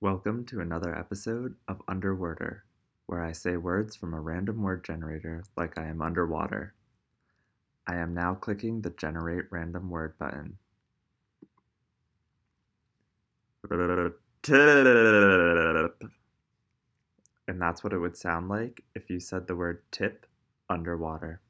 Welcome to another episode of Underworder, where I say words from a random word generator like I am underwater. I am now clicking the Generate Random Word button. And that's what it would sound like if you said the word tip underwater.